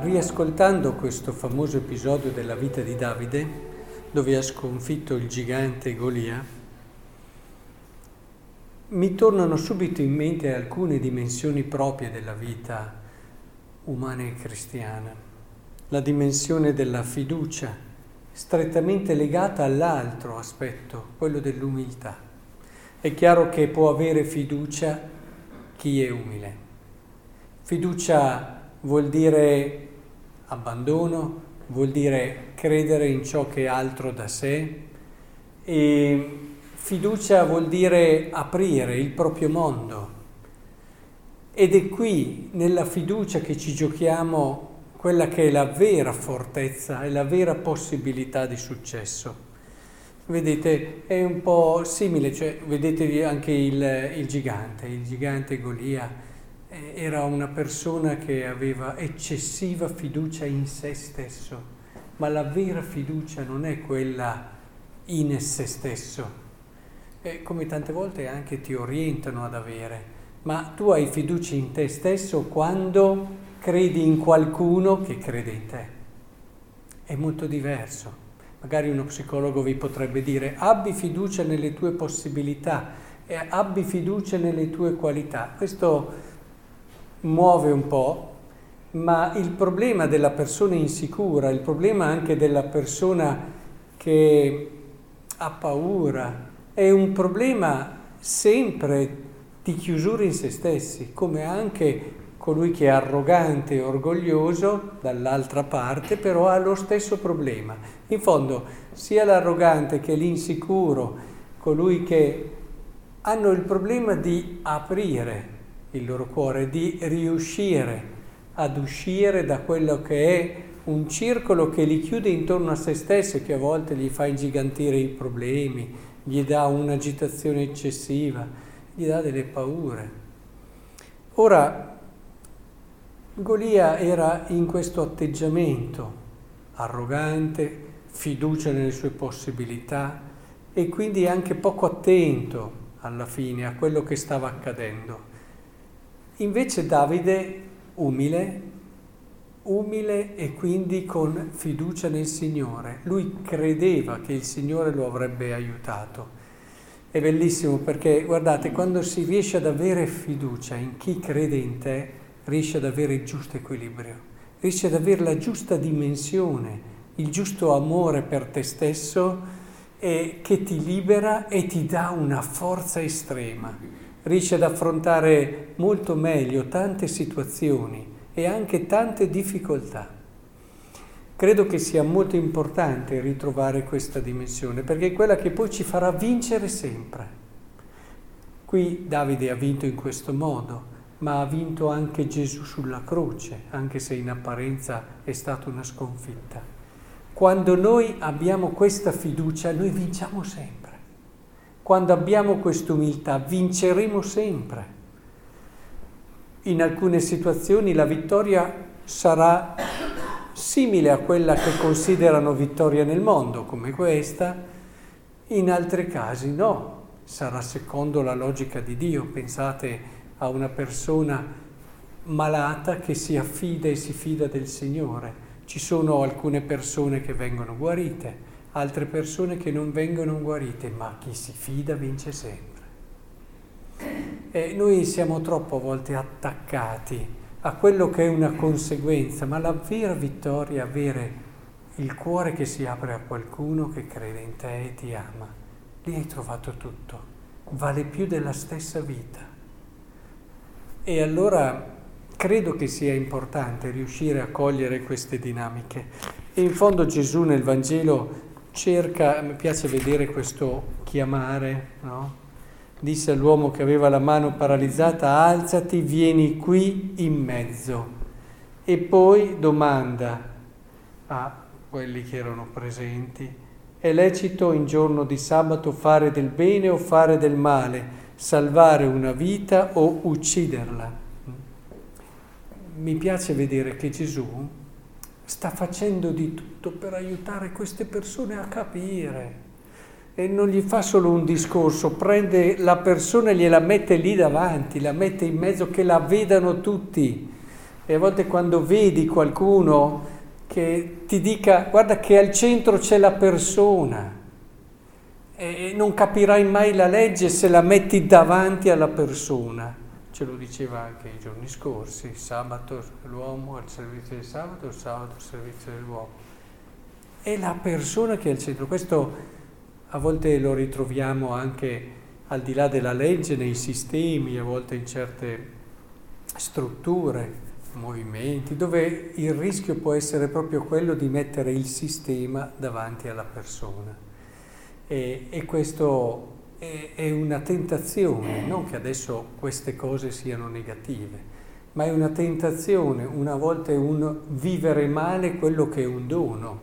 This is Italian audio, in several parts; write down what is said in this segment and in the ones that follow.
riascoltando questo famoso episodio della vita di Davide, dove ha sconfitto il gigante Golia, mi tornano subito in mente alcune dimensioni proprie della vita umana e cristiana. La dimensione della fiducia, strettamente legata all'altro aspetto, quello dell'umiltà. È chiaro che può avere fiducia chi è umile. Fiducia vuol dire abbandono, vuol dire credere in ciò che è altro da sé e fiducia vuol dire aprire il proprio mondo. Ed è qui, nella fiducia, che ci giochiamo quella che è la vera fortezza e la vera possibilità di successo. Vedete, è un po' simile, cioè, vedete anche il, il gigante, il gigante Golia era una persona che aveva eccessiva fiducia in se stesso, ma la vera fiducia non è quella in se stesso, e come tante volte anche ti orientano ad avere, ma tu hai fiducia in te stesso quando credi in qualcuno che crede in te. È molto diverso. Magari uno psicologo vi potrebbe dire abbi fiducia nelle tue possibilità e abbi fiducia nelle tue qualità. Questo muove un po', ma il problema della persona insicura, il problema anche della persona che ha paura, è un problema sempre di chiusura in se stessi, come anche colui che è arrogante e orgoglioso dall'altra parte, però ha lo stesso problema. In fondo, sia l'arrogante che l'insicuro, colui che hanno il problema di aprire il loro cuore, di riuscire ad uscire da quello che è un circolo che li chiude intorno a se stessi, che a volte gli fa ingigantire i problemi, gli dà un'agitazione eccessiva, gli dà delle paure. Ora, Golia era in questo atteggiamento arrogante, fiducia nelle sue possibilità e quindi anche poco attento alla fine a quello che stava accadendo. Invece Davide, umile, umile e quindi con fiducia nel Signore. Lui credeva che il Signore lo avrebbe aiutato. È bellissimo perché, guardate, quando si riesce ad avere fiducia in chi crede in te, riesce ad avere il giusto equilibrio, riesce ad avere la giusta dimensione, il giusto amore per te stesso e che ti libera e ti dà una forza estrema riesce ad affrontare molto meglio tante situazioni e anche tante difficoltà. Credo che sia molto importante ritrovare questa dimensione perché è quella che poi ci farà vincere sempre. Qui Davide ha vinto in questo modo, ma ha vinto anche Gesù sulla croce, anche se in apparenza è stata una sconfitta. Quando noi abbiamo questa fiducia, noi vinciamo sempre. Quando abbiamo quest'umiltà vinceremo sempre. In alcune situazioni la vittoria sarà simile a quella che considerano vittoria nel mondo, come questa, in altri casi no, sarà secondo la logica di Dio. Pensate a una persona malata che si affida e si fida del Signore. Ci sono alcune persone che vengono guarite, altre persone che non vengono guarite, ma chi si fida vince sempre. E noi siamo troppo a volte attaccati a quello che è una conseguenza, ma la vera vittoria è avere il cuore che si apre a qualcuno che crede in te e ti ama. Lì hai trovato tutto, vale più della stessa vita. E allora credo che sia importante riuscire a cogliere queste dinamiche. E in fondo Gesù nel Vangelo cerca, mi piace vedere questo chiamare, no? Disse all'uomo che aveva la mano paralizzata, alzati, vieni qui in mezzo. E poi domanda a quelli che erano presenti, è lecito in giorno di sabato fare del bene o fare del male, salvare una vita o ucciderla? Mi piace vedere che Gesù sta facendo di tutto per aiutare queste persone a capire. E non gli fa solo un discorso, prende la persona e gliela mette lì davanti, la mette in mezzo che la vedano tutti. E a volte quando vedi qualcuno che ti dica guarda che al centro c'è la persona e non capirai mai la legge se la metti davanti alla persona. Ce lo diceva anche i giorni scorsi, sabato l'uomo al servizio del sabato, il sabato al servizio dell'uomo. È la persona che è al centro. Questo a volte lo ritroviamo anche al di là della legge, nei sistemi, a volte in certe strutture, movimenti, dove il rischio può essere proprio quello di mettere il sistema davanti alla persona. E, e questo è, è una tentazione, non che adesso queste cose siano negative, ma è una tentazione, una volta è un vivere male quello che è un dono,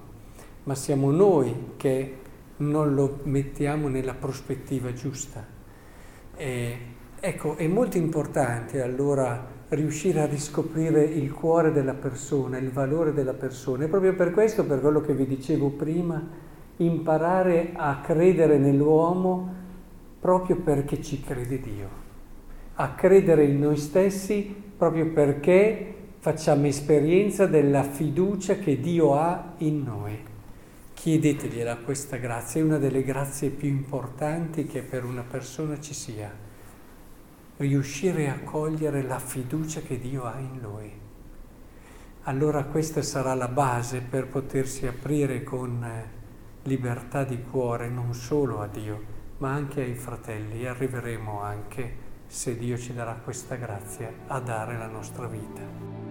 ma siamo noi che non lo mettiamo nella prospettiva giusta. E, ecco, è molto importante allora riuscire a riscoprire il cuore della persona, il valore della persona. E proprio per questo, per quello che vi dicevo prima, imparare a credere nell'uomo proprio perché ci crede Dio, a credere in noi stessi proprio perché facciamo esperienza della fiducia che Dio ha in noi. Chiedetegliela questa grazia, è una delle grazie più importanti che per una persona ci sia, riuscire a cogliere la fiducia che Dio ha in noi. Allora questa sarà la base per potersi aprire con eh, libertà di cuore non solo a Dio, ma anche ai fratelli e arriveremo anche, se Dio ci darà questa grazia, a dare la nostra vita.